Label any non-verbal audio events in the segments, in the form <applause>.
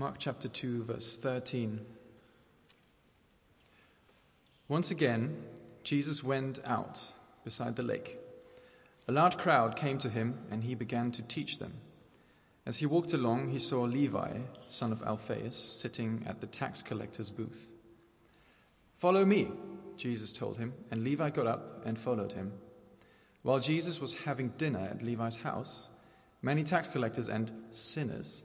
Mark chapter 2, verse 13. Once again, Jesus went out beside the lake. A large crowd came to him, and he began to teach them. As he walked along, he saw Levi, son of Alphaeus, sitting at the tax collector's booth. Follow me, Jesus told him, and Levi got up and followed him. While Jesus was having dinner at Levi's house, many tax collectors and sinners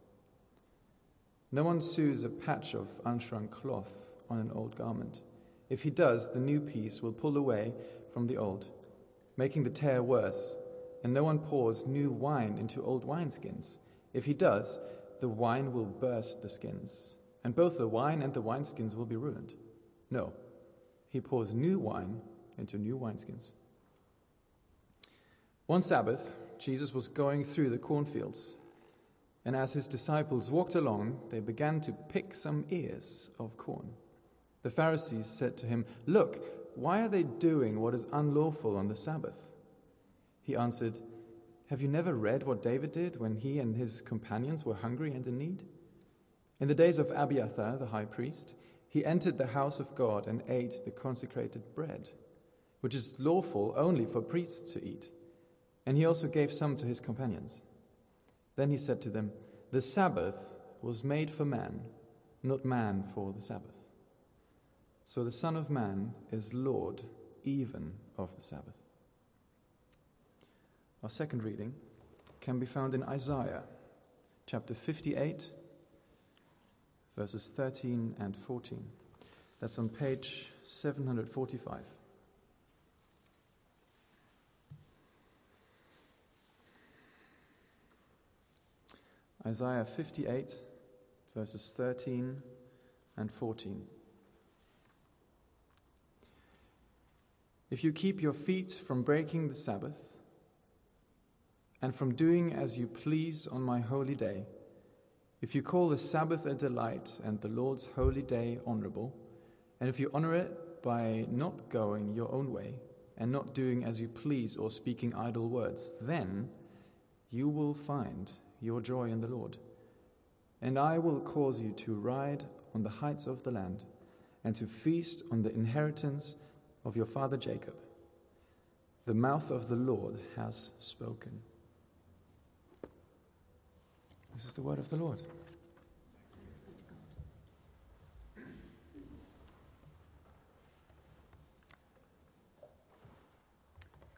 No one sews a patch of unshrunk cloth on an old garment. If he does, the new piece will pull away from the old, making the tear worse. And no one pours new wine into old wineskins. If he does, the wine will burst the skins, and both the wine and the wineskins will be ruined. No, he pours new wine into new wineskins. One Sabbath, Jesus was going through the cornfields and as his disciples walked along, they began to pick some ears of corn. The Pharisees said to him, Look, why are they doing what is unlawful on the Sabbath? He answered, Have you never read what David did when he and his companions were hungry and in need? In the days of Abiathar, the high priest, he entered the house of God and ate the consecrated bread, which is lawful only for priests to eat. And he also gave some to his companions. Then he said to them, The Sabbath was made for man, not man for the Sabbath. So the Son of Man is Lord even of the Sabbath. Our second reading can be found in Isaiah chapter 58, verses 13 and 14. That's on page 745. Isaiah 58, verses 13 and 14. If you keep your feet from breaking the Sabbath, and from doing as you please on my holy day, if you call the Sabbath a delight and the Lord's holy day honorable, and if you honor it by not going your own way and not doing as you please or speaking idle words, then you will find your joy in the Lord. And I will cause you to ride on the heights of the land, and to feast on the inheritance of your father Jacob. The mouth of the Lord has spoken. This is the word of the Lord.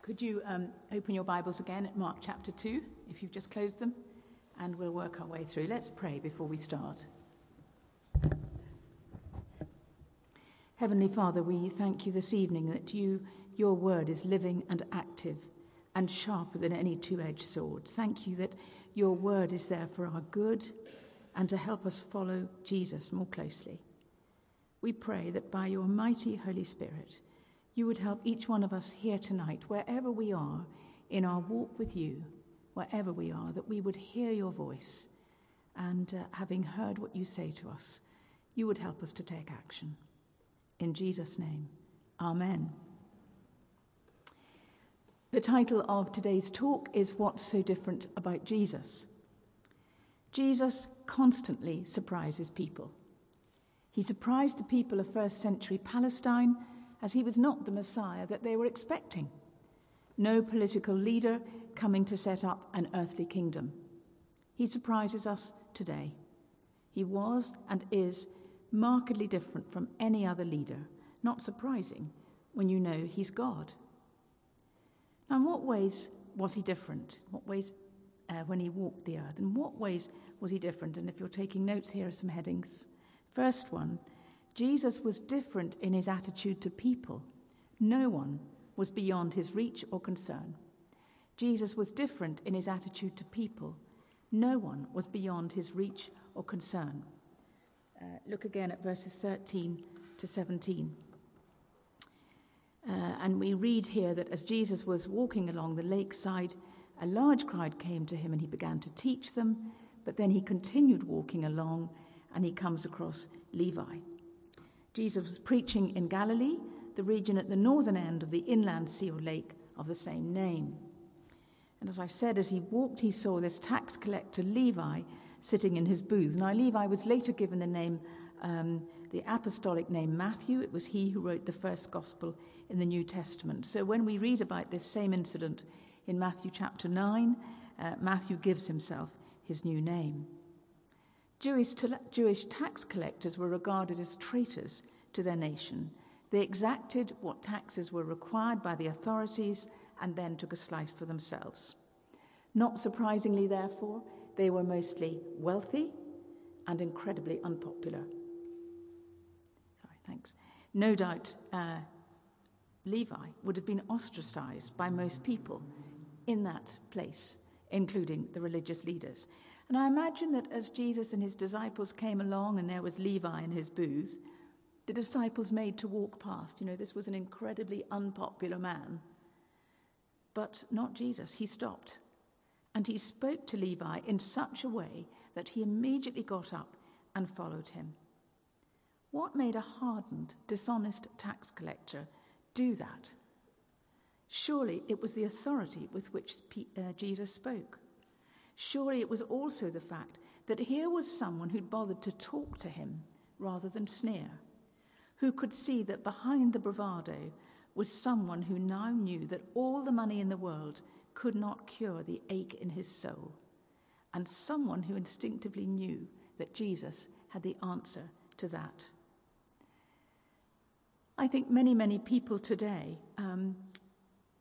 Could you um, open your Bibles again at Mark chapter 2, if you've just closed them? And we'll work our way through. Let's pray before we start. Heavenly Father, we thank you this evening that you, your word is living and active and sharper than any two edged sword. Thank you that your word is there for our good and to help us follow Jesus more closely. We pray that by your mighty Holy Spirit, you would help each one of us here tonight, wherever we are in our walk with you wherever we are, that we would hear your voice and, uh, having heard what you say to us, you would help us to take action. In Jesus' name, Amen. The title of today's talk is What's So Different About Jesus? Jesus constantly surprises people. He surprised the people of first century Palestine as he was not the Messiah that they were expecting. No political leader coming to set up an earthly kingdom. He surprises us today. He was and is markedly different from any other leader. Not surprising when you know he's God. Now, in what ways was he different? What ways uh, when he walked the earth? In what ways was he different? And if you're taking notes, here are some headings. First one Jesus was different in his attitude to people. No one was beyond his reach or concern. Jesus was different in his attitude to people. No one was beyond his reach or concern. Uh, look again at verses 13 to 17. Uh, and we read here that as Jesus was walking along the lakeside, a large crowd came to him and he began to teach them. But then he continued walking along and he comes across Levi. Jesus was preaching in Galilee, the region at the northern end of the inland sea or lake of the same name. And as I've said, as he walked, he saw this tax collector Levi sitting in his booth. Now, Levi was later given the name, um, the apostolic name Matthew. It was he who wrote the first gospel in the New Testament. So when we read about this same incident in Matthew chapter 9, uh, Matthew gives himself his new name. Jewish, Jewish tax collectors were regarded as traitors to their nation. They exacted what taxes were required by the authorities and then took a slice for themselves. Not surprisingly, therefore, they were mostly wealthy and incredibly unpopular. Sorry, thanks. No doubt uh, Levi would have been ostracized by most people in that place, including the religious leaders. And I imagine that as Jesus and his disciples came along and there was Levi in his booth, the disciples made to walk past. You know, this was an incredibly unpopular man. But not Jesus. He stopped. And he spoke to Levi in such a way that he immediately got up and followed him. What made a hardened, dishonest tax collector do that? Surely it was the authority with which uh, Jesus spoke. Surely it was also the fact that here was someone who'd bothered to talk to him rather than sneer, who could see that behind the bravado was someone who now knew that all the money in the world could not cure the ache in his soul, and someone who instinctively knew that Jesus had the answer to that. I think many, many people today um,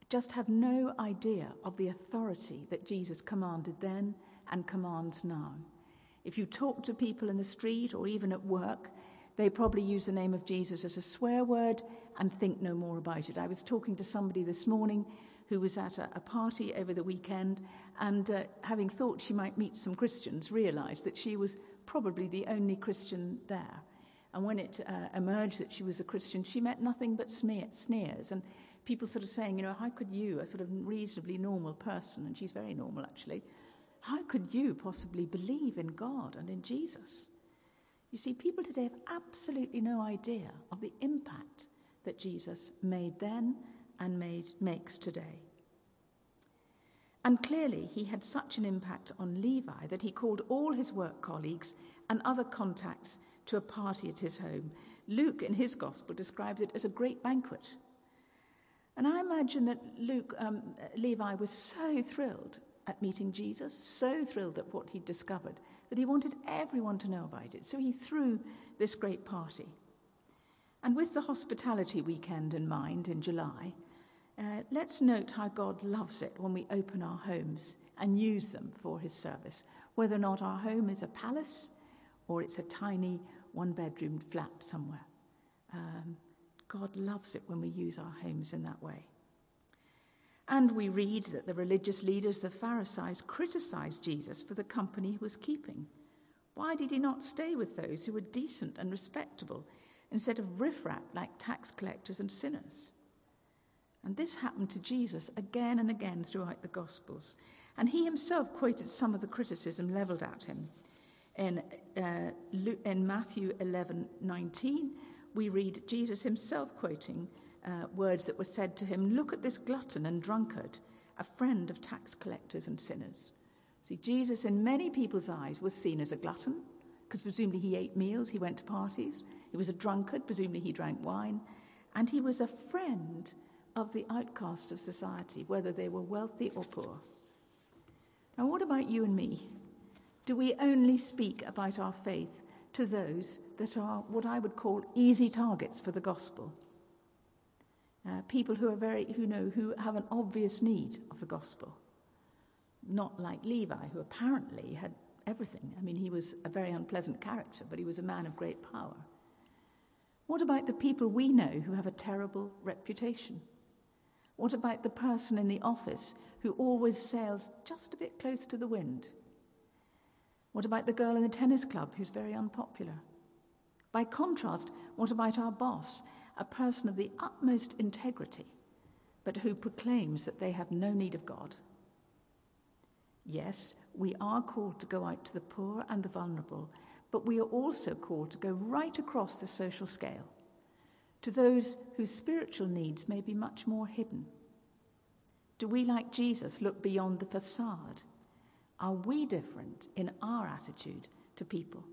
just have no idea of the authority that Jesus commanded then and commands now. If you talk to people in the street or even at work, they probably use the name of Jesus as a swear word and think no more about it. I was talking to somebody this morning who was at a, a party over the weekend and, uh, having thought she might meet some Christians, realized that she was probably the only Christian there. And when it uh, emerged that she was a Christian, she met nothing but sneers. And people sort of saying, you know, how could you, a sort of reasonably normal person, and she's very normal actually, how could you possibly believe in God and in Jesus? You see, people today have absolutely no idea of the impact that Jesus made then and made, makes today. And clearly, he had such an impact on Levi that he called all his work colleagues and other contacts to a party at his home. Luke, in his gospel, describes it as a great banquet. And I imagine that Luke, um, Levi was so thrilled at meeting Jesus, so thrilled at what he'd discovered, that he wanted everyone to know about it. So he threw this great party. And with the hospitality weekend in mind in July, uh, let's note how God loves it when we open our homes and use them for his service, whether or not our home is a palace or it's a tiny one bedroom flat somewhere. Um, God loves it when we use our homes in that way. And we read that the religious leaders, the Pharisees, criticized Jesus for the company he was keeping. Why did he not stay with those who were decent and respectable instead of riffraff like tax collectors and sinners? And this happened to Jesus again and again throughout the Gospels. And he himself quoted some of the criticism leveled at him. In, uh, in Matthew 11 19, we read Jesus himself quoting uh, words that were said to him Look at this glutton and drunkard, a friend of tax collectors and sinners. See, Jesus, in many people's eyes, was seen as a glutton, because presumably he ate meals, he went to parties. He was a drunkard, presumably he drank wine. And he was a friend of the outcasts of society, whether they were wealthy or poor. Now, what about you and me? Do we only speak about our faith to those that are what I would call easy targets for the gospel. Uh, people who are very, who know, who have an obvious need of the gospel. Not like Levi, who apparently had everything. I mean, he was a very unpleasant character, but he was a man of great power. What about the people we know who have a terrible reputation? What about the person in the office who always sails just a bit close to the wind? What about the girl in the tennis club who's very unpopular? By contrast, what about our boss, a person of the utmost integrity, but who proclaims that they have no need of God? Yes, we are called to go out to the poor and the vulnerable, but we are also called to go right across the social scale to those whose spiritual needs may be much more hidden. Do we, like Jesus, look beyond the facade? Are we different in our attitude to people?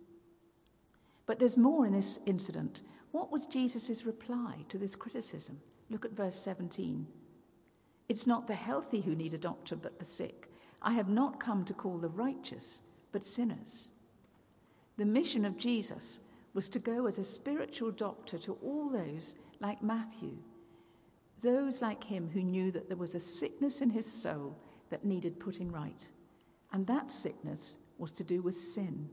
But there's more in this incident. What was Jesus' reply to this criticism? Look at verse 17. It's not the healthy who need a doctor, but the sick. I have not come to call the righteous, but sinners. The mission of Jesus was to go as a spiritual doctor to all those like Matthew, those like him who knew that there was a sickness in his soul that needed putting right. And that sickness was to do with sin.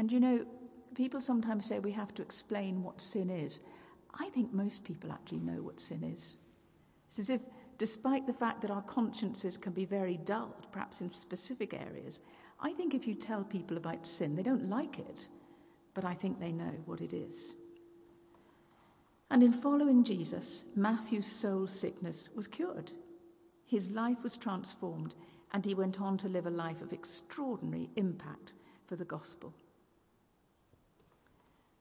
And you know, people sometimes say we have to explain what sin is. I think most people actually know what sin is. It's as if, despite the fact that our consciences can be very dulled, perhaps in specific areas, I think if you tell people about sin, they don't like it, but I think they know what it is. And in following Jesus, Matthew's soul sickness was cured. His life was transformed, and he went on to live a life of extraordinary impact for the gospel.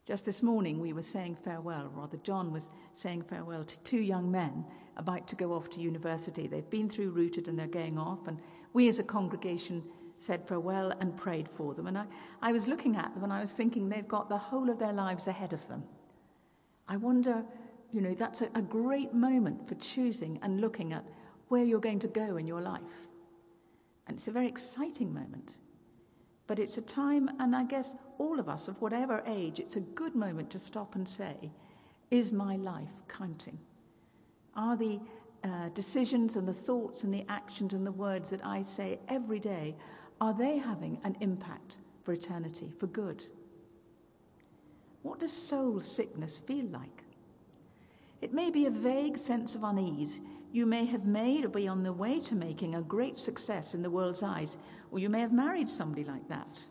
Just this morning, we were saying farewell, or rather, John was saying farewell to two young men about to go off to university. They've been through Rooted and they're going off, and we as a congregation said farewell and prayed for them. And I, I was looking at them and I was thinking they've got the whole of their lives ahead of them. I wonder, you know, that's a, a great moment for choosing and looking at where you're going to go in your life. And it's a very exciting moment. But it's a time, and I guess all of us of whatever age, it's a good moment to stop and say, is my life counting? Are the uh, decisions and the thoughts and the actions and the words that I say every day, are they having an impact for eternity, for good? What does soul sickness feel like? It may be a vague sense of unease you may have made or be on the way to making a great success in the world's eyes, or you may have married somebody like that.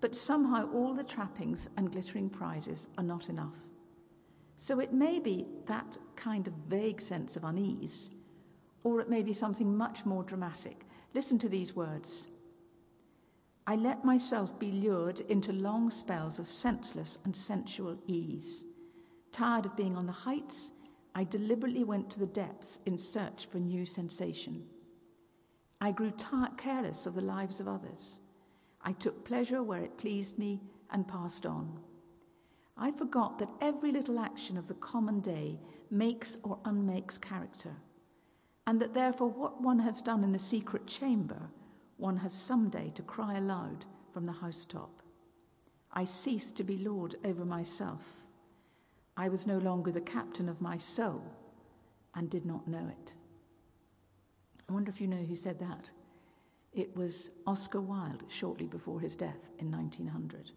But somehow all the trappings and glittering prizes are not enough. So it may be that kind of vague sense of unease, or it may be something much more dramatic. Listen to these words I let myself be lured into long spells of senseless and sensual ease. Tired of being on the heights, I deliberately went to the depths in search for new sensation. I grew careless of the lives of others. I took pleasure where it pleased me and passed on. I forgot that every little action of the common day makes or unmakes character, and that therefore what one has done in the secret chamber one has some day to cry aloud from the housetop. I ceased to be Lord over myself. I was no longer the captain of my soul and did not know it. I wonder if you know who said that. It was Oscar Wilde shortly before his death in 1900.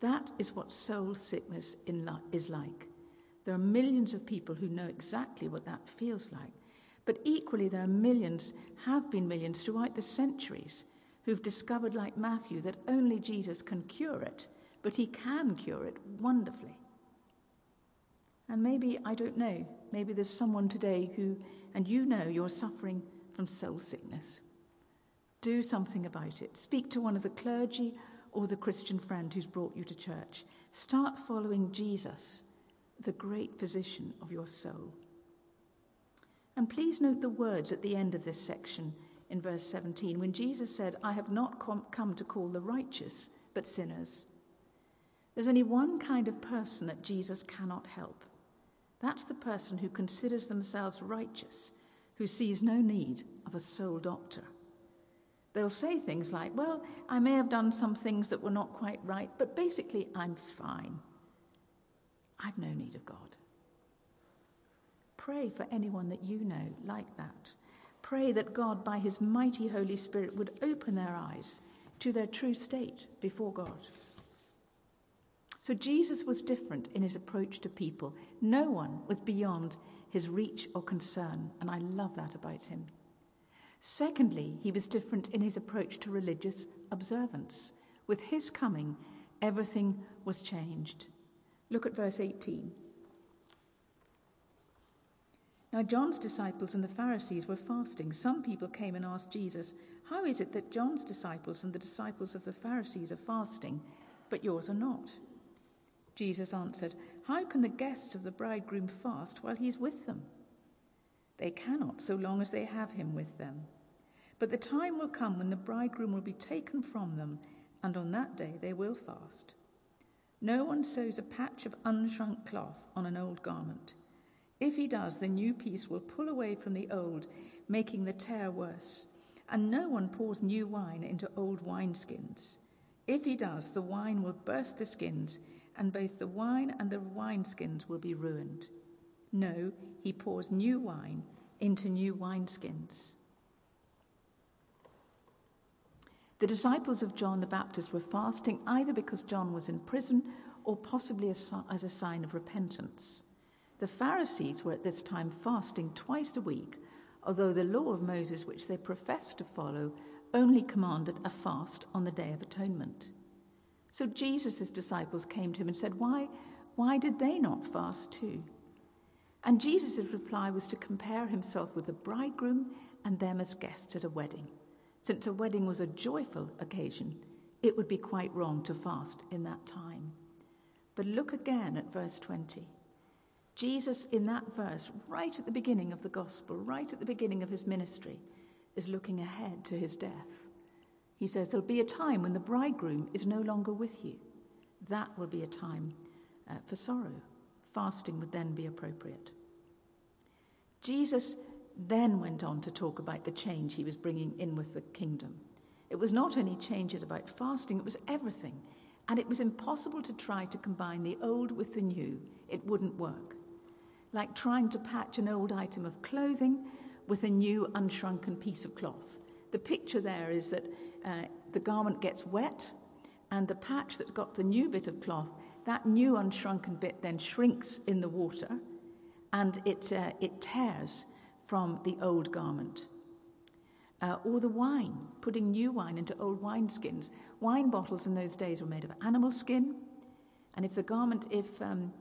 That is what soul sickness is like. There are millions of people who know exactly what that feels like. But equally, there are millions, have been millions throughout the centuries, who've discovered, like Matthew, that only Jesus can cure it, but he can cure it wonderfully. And maybe, I don't know, maybe there's someone today who, and you know you're suffering from soul sickness. Do something about it. Speak to one of the clergy or the Christian friend who's brought you to church. Start following Jesus, the great physician of your soul. And please note the words at the end of this section in verse 17 when Jesus said, I have not come to call the righteous, but sinners. There's only one kind of person that Jesus cannot help. That's the person who considers themselves righteous, who sees no need of a soul doctor. They'll say things like, Well, I may have done some things that were not quite right, but basically I'm fine. I've no need of God. Pray for anyone that you know like that. Pray that God, by his mighty Holy Spirit, would open their eyes to their true state before God. So Jesus was different in his approach to people. No one was beyond his reach or concern, and I love that about him. Secondly, he was different in his approach to religious observance. With his coming, everything was changed. Look at verse 18. Now, John's disciples and the Pharisees were fasting. Some people came and asked Jesus, How is it that John's disciples and the disciples of the Pharisees are fasting, but yours are not? Jesus answered, How can the guests of the bridegroom fast while he is with them? They cannot, so long as they have him with them. But the time will come when the bridegroom will be taken from them, and on that day they will fast. No one sews a patch of unshrunk cloth on an old garment. If he does, the new piece will pull away from the old, making the tear worse. And no one pours new wine into old wineskins. If he does, the wine will burst the skins, and both the wine and the wineskins will be ruined. No, he pours new wine into new wineskins. The disciples of John the Baptist were fasting either because John was in prison or possibly as, a sign of repentance. The Pharisees were at this time fasting twice a week, although the law of Moses, which they professed to follow, only commanded a fast on the Day of Atonement. So Jesus' disciples came to him and said, Why, why did they not fast too? And Jesus' reply was to compare himself with the bridegroom and them as guests at a wedding. Since a wedding was a joyful occasion, it would be quite wrong to fast in that time. But look again at verse 20. Jesus, in that verse, right at the beginning of the gospel, right at the beginning of his ministry, is looking ahead to his death. He says, There'll be a time when the bridegroom is no longer with you. That will be a time uh, for sorrow. Fasting would then be appropriate. Jesus then went on to talk about the change he was bringing in with the kingdom. It was not only changes about fasting, it was everything. And it was impossible to try to combine the old with the new. It wouldn't work like trying to patch an old item of clothing with a new unshrunken piece of cloth. The picture there is that uh, the garment gets wet, and the patch that's got the new bit of cloth, that new unshrunken bit then shrinks in the water, and it, uh, it tears from the old garment. Uh, or the wine, putting new wine into old wineskins. Wine bottles in those days were made of animal skin, and if the garment, if um,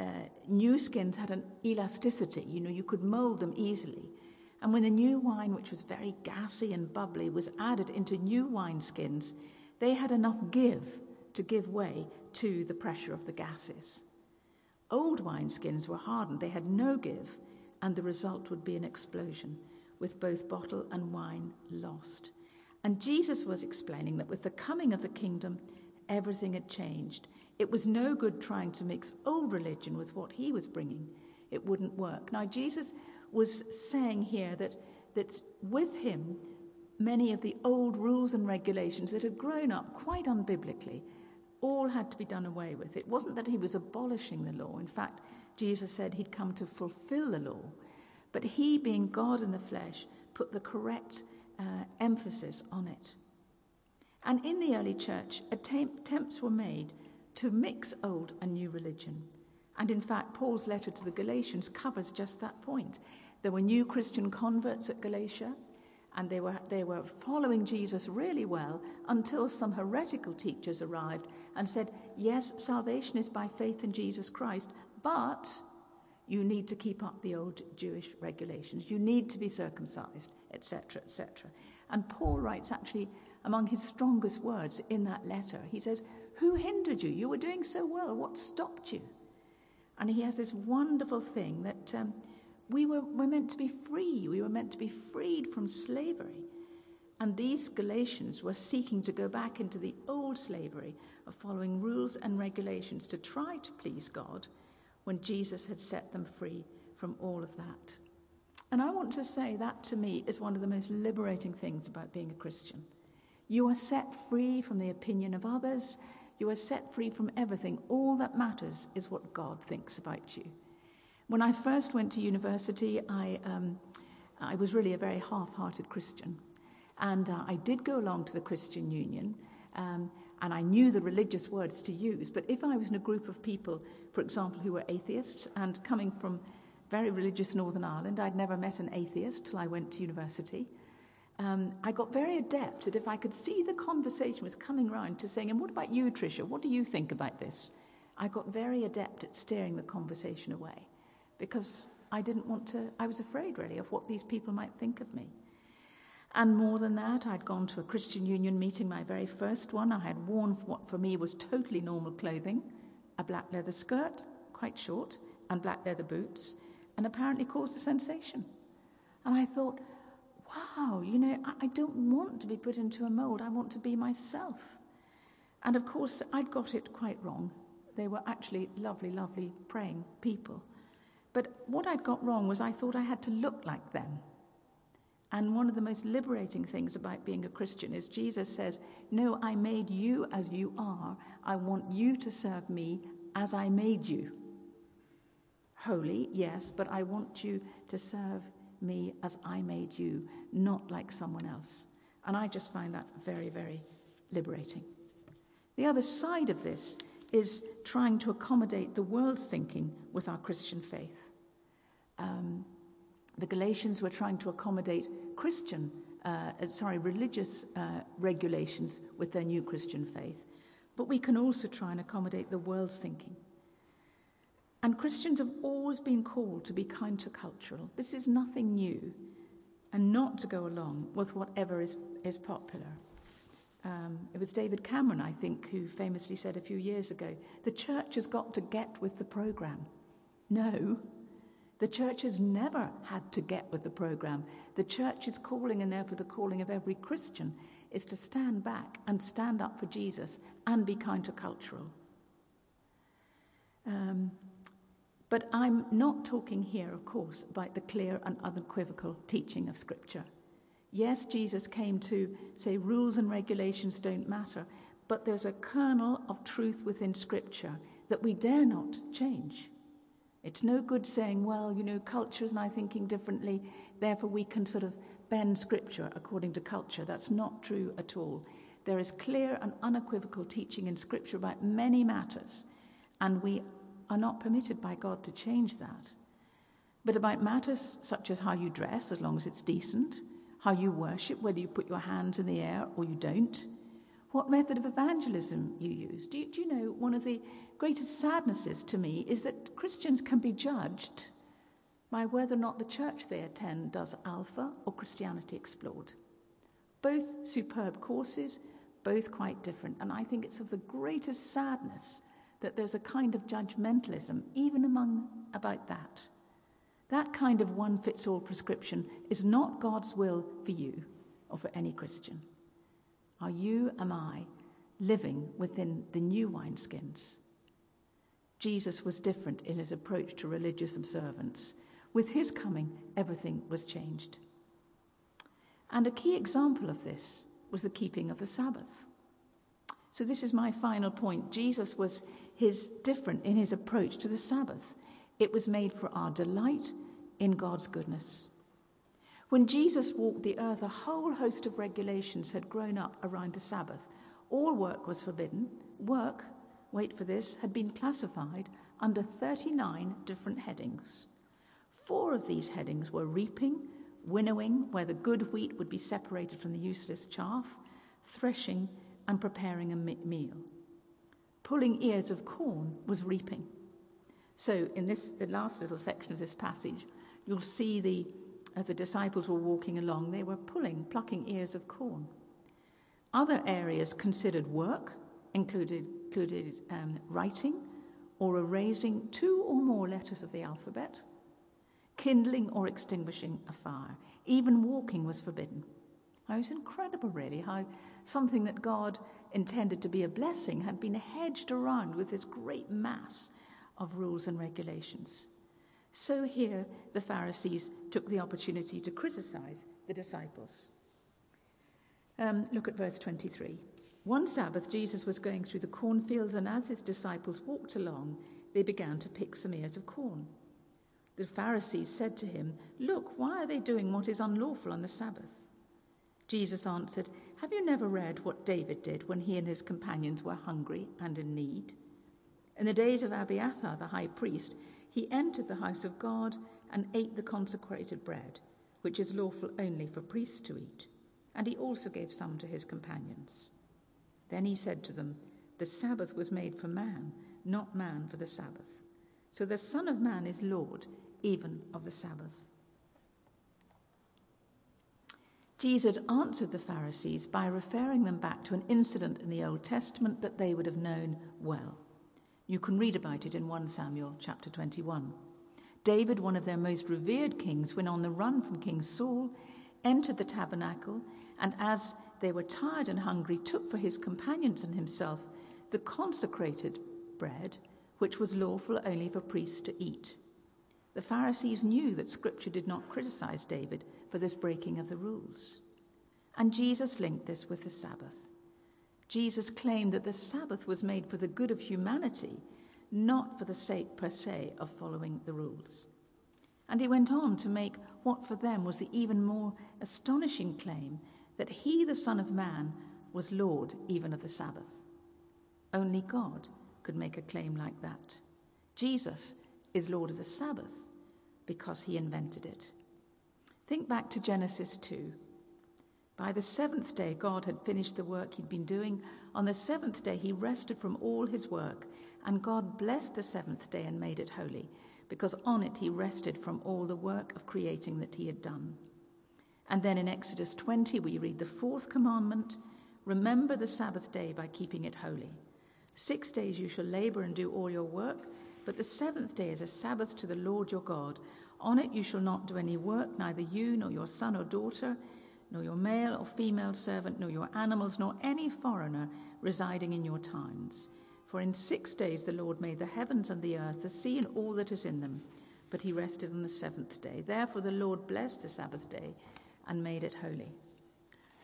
uh, new skins had an elasticity, you know, you could mold them easily. And when the new wine, which was very gassy and bubbly, was added into new wineskins, they had enough give to give way to the pressure of the gases. Old wineskins were hardened, they had no give, and the result would be an explosion, with both bottle and wine lost. And Jesus was explaining that with the coming of the kingdom, everything had changed. It was no good trying to mix old religion with what he was bringing. It wouldn't work. Now, Jesus was saying here that, that with him, many of the old rules and regulations that had grown up quite unbiblically all had to be done away with. It wasn't that he was abolishing the law. In fact, Jesus said he'd come to fulfill the law. But he, being God in the flesh, put the correct uh, emphasis on it. And in the early church, attempts were made to mix old and new religion. And in fact, Paul's letter to the Galatians covers just that point. There were new Christian converts at Galatia, and they were, they were following Jesus really well until some heretical teachers arrived and said, Yes, salvation is by faith in Jesus Christ, but you need to keep up the old Jewish regulations. You need to be circumcised, etc., etc. And Paul writes actually among his strongest words in that letter. He says, who hindered you? You were doing so well. What stopped you? And he has this wonderful thing that um, we were, were meant to be free. We were meant to be freed from slavery. And these Galatians were seeking to go back into the old slavery of following rules and regulations to try to please God when Jesus had set them free from all of that. And I want to say that to me is one of the most liberating things about being a Christian. You are set free from the opinion of others. You are set free from everything. All that matters is what God thinks about you. When I first went to university, I, um, I was really a very half hearted Christian. And uh, I did go along to the Christian Union, um, and I knew the religious words to use. But if I was in a group of people, for example, who were atheists and coming from very religious Northern Ireland, I'd never met an atheist till I went to university. Um, I got very adept at if I could see the conversation was coming round to saying, and what about you, Tricia? What do you think about this? I got very adept at steering the conversation away because I didn't want to, I was afraid really of what these people might think of me. And more than that, I'd gone to a Christian Union meeting, my very first one. I had worn what for me was totally normal clothing a black leather skirt, quite short, and black leather boots, and apparently caused a sensation. And I thought, wow, you know, I, I don't want to be put into a mould, I want to be myself. And of course, I'd got it quite wrong. They were actually lovely, lovely praying people. But what I'd got wrong was I thought I had to look like them. And one of the most liberating things about being a Christian is Jesus says, No, I made you as you are. I want you to serve me as I made you. Holy, yes, but I want you to serve me as I made you, not like someone else. And I just find that very, very liberating. The other side of this is trying to accommodate the world's thinking with our Christian faith. Um, the Galatians were trying to accommodate Christian, uh, uh, sorry, religious uh, regulations with their new Christian faith. But we can also try and accommodate the world's thinking. And Christians have always been called to be countercultural. This is nothing new, and not to go along with whatever is, is popular. Um, it was David Cameron, I think, who famously said a few years ago the church has got to get with the program. No, the church has never had to get with the program. The church's calling, and therefore the calling of every Christian, is to stand back and stand up for Jesus and be countercultural. Um, but I'm not talking here, of course, about the clear and unequivocal teaching of Scripture. Yes, Jesus came to say rules and regulations don't matter, but there's a kernel of truth within Scripture that we dare not change. It's no good saying, well, you know, culture's now thinking differently, therefore we can sort of bend scripture according to culture. That's not true at all. There is clear and unequivocal teaching in scripture about many matters, and we are not permitted by God to change that. But about matters such as how you dress, as long as it's decent, how you worship, whether you put your hands in the air or you don't, what method of evangelism you use. Do you, do you know one of the greatest sadnesses to me is that Christians can be judged by whether or not the church they attend does Alpha or Christianity Explored. Both superb courses, both quite different. And I think it's of the greatest sadness that there's a kind of judgmentalism even among about that. That kind of one fits all prescription is not God's will for you or for any Christian. Are you, am I, living within the new wineskins? Jesus was different in his approach to religious observance. With his coming, everything was changed. And a key example of this was the keeping of the Sabbath. So, this is my final point. Jesus was his different in his approach to the Sabbath. It was made for our delight in God's goodness. When Jesus walked the earth, a whole host of regulations had grown up around the Sabbath. All work was forbidden. Work wait for this, had been classified under 39 different headings. Four of these headings were reaping, winnowing, where the good wheat would be separated from the useless chaff, threshing, and preparing a meal. Pulling ears of corn was reaping. So, in this, the last little section of this passage, you'll see the, as the disciples were walking along, they were pulling, plucking ears of corn. Other areas considered work included included um, writing or erasing two or more letters of the alphabet, kindling or extinguishing a fire. Even walking was forbidden. It was incredible, really, how something that God intended to be a blessing had been hedged around with this great mass of rules and regulations. So here the Pharisees took the opportunity to criticize the disciples. Um, look at verse 23. One Sabbath, Jesus was going through the cornfields, and as his disciples walked along, they began to pick some ears of corn. The Pharisees said to him, Look, why are they doing what is unlawful on the Sabbath? Jesus answered, Have you never read what David did when he and his companions were hungry and in need? In the days of Abiathar the high priest, he entered the house of God and ate the consecrated bread, which is lawful only for priests to eat, and he also gave some to his companions. Then he said to them, The Sabbath was made for man, not man for the Sabbath. So the Son of Man is Lord even of the Sabbath. Jesus answered the Pharisees by referring them back to an incident in the Old Testament that they would have known well. You can read about it in 1 Samuel chapter 21. David, one of their most revered kings, when on the run from King Saul, entered the tabernacle, and as they were tired and hungry, took for his companions and himself the consecrated bread, which was lawful only for priests to eat. The Pharisees knew that Scripture did not criticize David for this breaking of the rules. And Jesus linked this with the Sabbath. Jesus claimed that the Sabbath was made for the good of humanity, not for the sake per se of following the rules. And he went on to make what for them was the even more astonishing claim that he, the Son of Man, was Lord even of the Sabbath. Only God could make a claim like that. Jesus is Lord of the Sabbath because he invented it. Think back to Genesis 2. By the seventh day, God had finished the work he'd been doing. On the seventh day, he rested from all his work, and God blessed the seventh day and made it holy, because on it he rested from all the work of creating that he had done. And then in Exodus 20, we read the fourth commandment Remember the Sabbath day by keeping it holy. Six days you shall labor and do all your work but the seventh day is a Sabbath to the Lord your God. On it you shall not do any work, neither you, nor your son or daughter, nor your male or female servant, nor your animals, nor any foreigner residing in your towns. For in six days the Lord made the heavens and the earth, the sea and all that is in them. But he rested on the seventh day. Therefore the Lord blessed the Sabbath day and made it holy.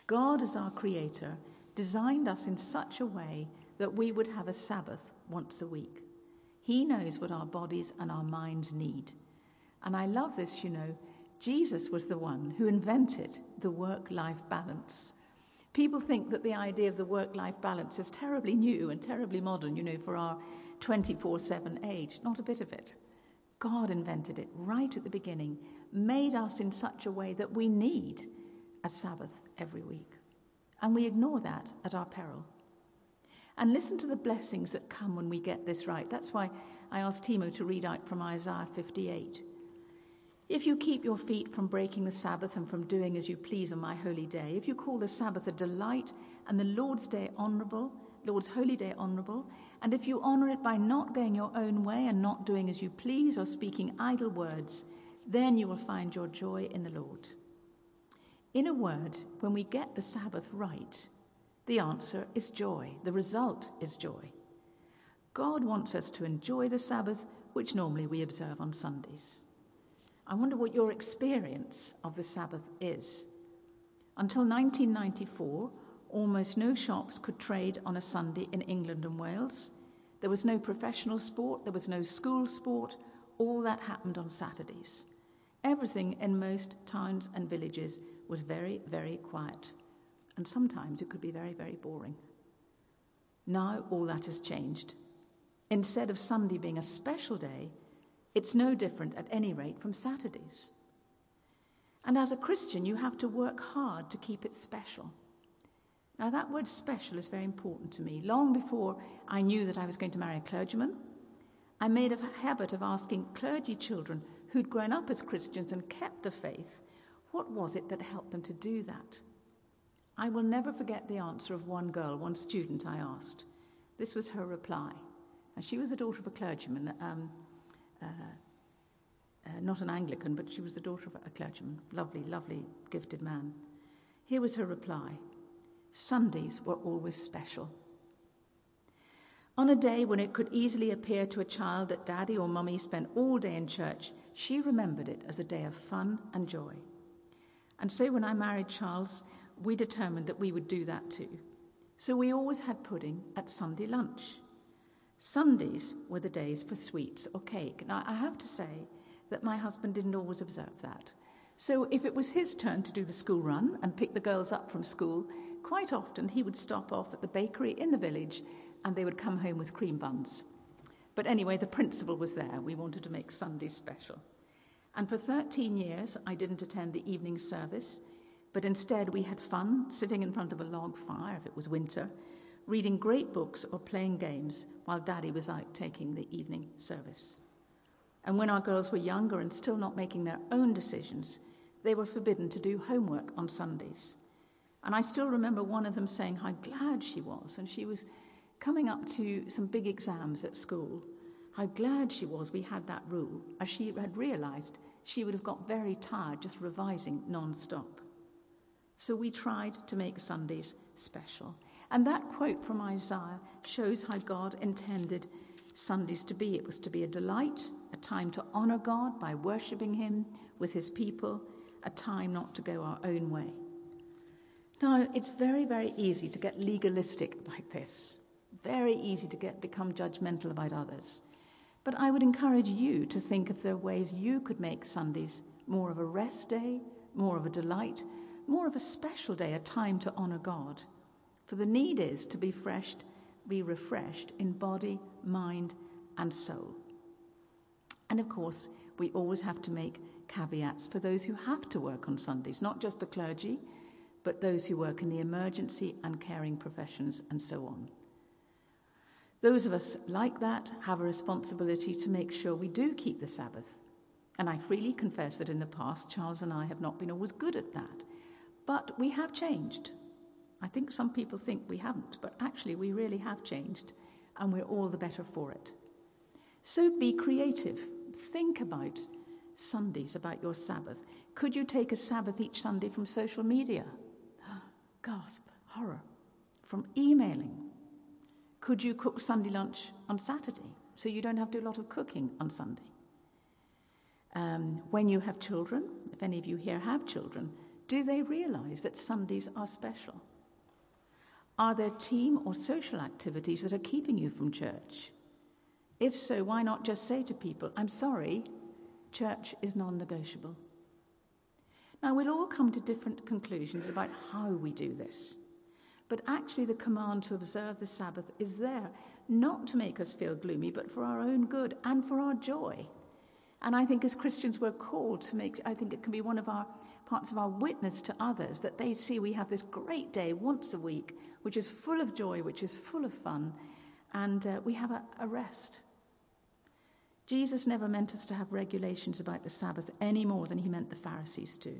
God, as our Creator, designed us in such a way that we would have a Sabbath once a week. He knows what our bodies and our minds need. And I love this, you know. Jesus was the one who invented the work life balance. People think that the idea of the work life balance is terribly new and terribly modern, you know, for our 24 7 age. Not a bit of it. God invented it right at the beginning, made us in such a way that we need a Sabbath every week. And we ignore that at our peril. And listen to the blessings that come when we get this right. That's why I asked Timo to read out from Isaiah 58. If you keep your feet from breaking the Sabbath and from doing as you please on my holy day, if you call the Sabbath a delight and the Lord's day honorable, Lord's holy day honorable, and if you honor it by not going your own way and not doing as you please or speaking idle words, then you will find your joy in the Lord. In a word, when we get the Sabbath right, the answer is joy. The result is joy. God wants us to enjoy the Sabbath, which normally we observe on Sundays. I wonder what your experience of the Sabbath is. Until 1994, almost no shops could trade on a Sunday in England and Wales. There was no professional sport, there was no school sport. All that happened on Saturdays. Everything in most towns and villages was very, very quiet and sometimes it could be very, very boring. Now all that has changed. Instead of Sunday being a special day, it's no different at any rate from Saturdays. And as a Christian, you have to work hard to keep it special. Now, that word special is very important to me. Long before I knew that I was going to marry a clergyman, I made a habit of asking clergy children who'd grown up as Christians and kept the faith, what was it that helped them to do that? I will never forget the answer of one girl, one student I asked. This was her reply. And she was the daughter of a clergyman, um, Uh, uh, not an Anglican, but she was the daughter of a clergyman. Lovely, lovely, gifted man. Here was her reply Sundays were always special. On a day when it could easily appear to a child that daddy or mummy spent all day in church, she remembered it as a day of fun and joy. And so when I married Charles, we determined that we would do that too. So we always had pudding at Sunday lunch. Sundays were the days for sweets or cake. Now, I have to say that my husband didn't always observe that. So if it was his turn to do the school run and pick the girls up from school, quite often he would stop off at the bakery in the village and they would come home with cream buns. But anyway, the principle was there. We wanted to make Sunday special. And for 13 years, I didn't attend the evening service, but instead we had fun sitting in front of a log fire if it was winter, reading great books or playing games while Daddy was out taking the evening service. And when our girls were younger and still not making their own decisions, they were forbidden to do homework on Sundays. And I still remember one of them saying how glad she was, and she was coming up to some big exams at school, how glad she was we had that rule, as she had realized she would have got very tired just revising non stop. So we tried to make Sundays special. And that quote from Isaiah shows how God intended Sundays to be. It was to be a delight, a time to honor God by worshiping Him with His people, a time not to go our own way. Now, it's very, very easy to get legalistic about this very easy to get become judgmental about others. But I would encourage you to think if there are ways you could make Sundays more of a rest day, more of a delight, more of a special day, a time to honor God. For the need is to be refreshed, be refreshed in body, mind, and soul. And of course, we always have to make caveats for those who have to work on Sundays, not just the clergy, but those who work in the emergency and caring professions and so on. Those of us like that have a responsibility to make sure we do keep the Sabbath. And I freely confess that in the past, Charles and I have not been always good at that. But we have changed. I think some people think we haven't, but actually we really have changed, and we're all the better for it. So be creative. Think about Sundays, about your Sabbath. Could you take a Sabbath each Sunday from social media? <gasps> Gasp, horror. From emailing, could you cook Sunday lunch on Saturday so you don't have to do a lot of cooking on Sunday? Um, when you have children, if any of you here have children, do they realize that Sundays are special? Are there team or social activities that are keeping you from church? If so, why not just say to people, I'm sorry, church is non negotiable? Now, we'll all come to different conclusions about how we do this. But actually, the command to observe the Sabbath is there not to make us feel gloomy, but for our own good and for our joy. And I think as Christians, we're called to make, I think it can be one of our parts of our witness to others that they see we have this great day once a week, which is full of joy, which is full of fun, and uh, we have a, a rest. Jesus never meant us to have regulations about the Sabbath any more than he meant the Pharisees to.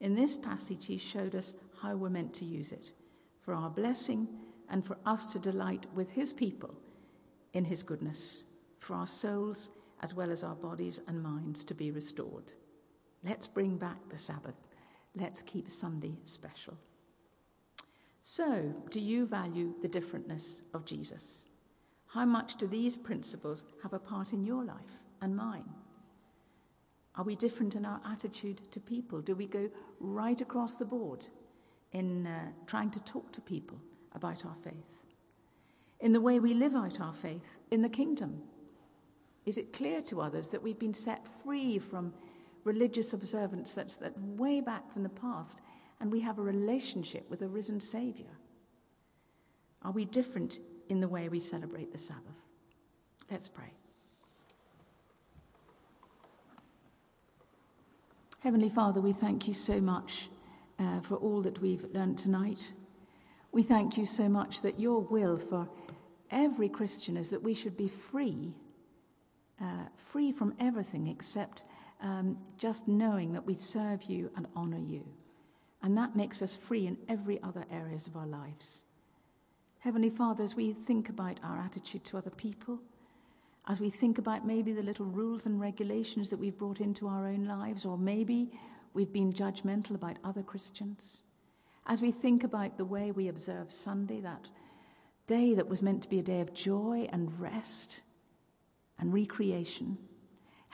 In this passage, he showed us how we're meant to use it for our blessing and for us to delight with his people in his goodness, for our souls as well as our bodies and minds to be restored. Let's bring back the Sabbath. Let's keep Sunday special. So, do you value the differentness of Jesus? How much do these principles have a part in your life and mine? Are we different in our attitude to people? Do we go right across the board in uh, trying to talk to people about our faith, in the way we live out our faith in the kingdom. Is it clear to others that we've been set free from religious observance that's that way back from the past and we have a relationship with a risen Saviour? Are we different in the way we celebrate the Sabbath? Let's pray. Heavenly Father, we thank you so much uh, for all that we've learned tonight. We thank you so much that your will for every Christian is that we should be free, uh, free from everything except um, just knowing that we serve you and honor you. And that makes us free in every other areas of our lives. Heavenly Father, as we think about our attitude to other people, as we think about maybe the little rules and regulations that we've brought into our own lives, or maybe We've been judgmental about other Christians. As we think about the way we observe Sunday, that day that was meant to be a day of joy and rest and recreation.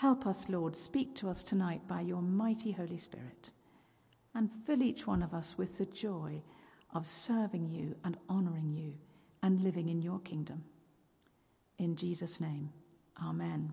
Help us, Lord, speak to us tonight by your mighty Holy Spirit, and fill each one of us with the joy of serving you and honouring you and living in your kingdom. In Jesus' name, amen.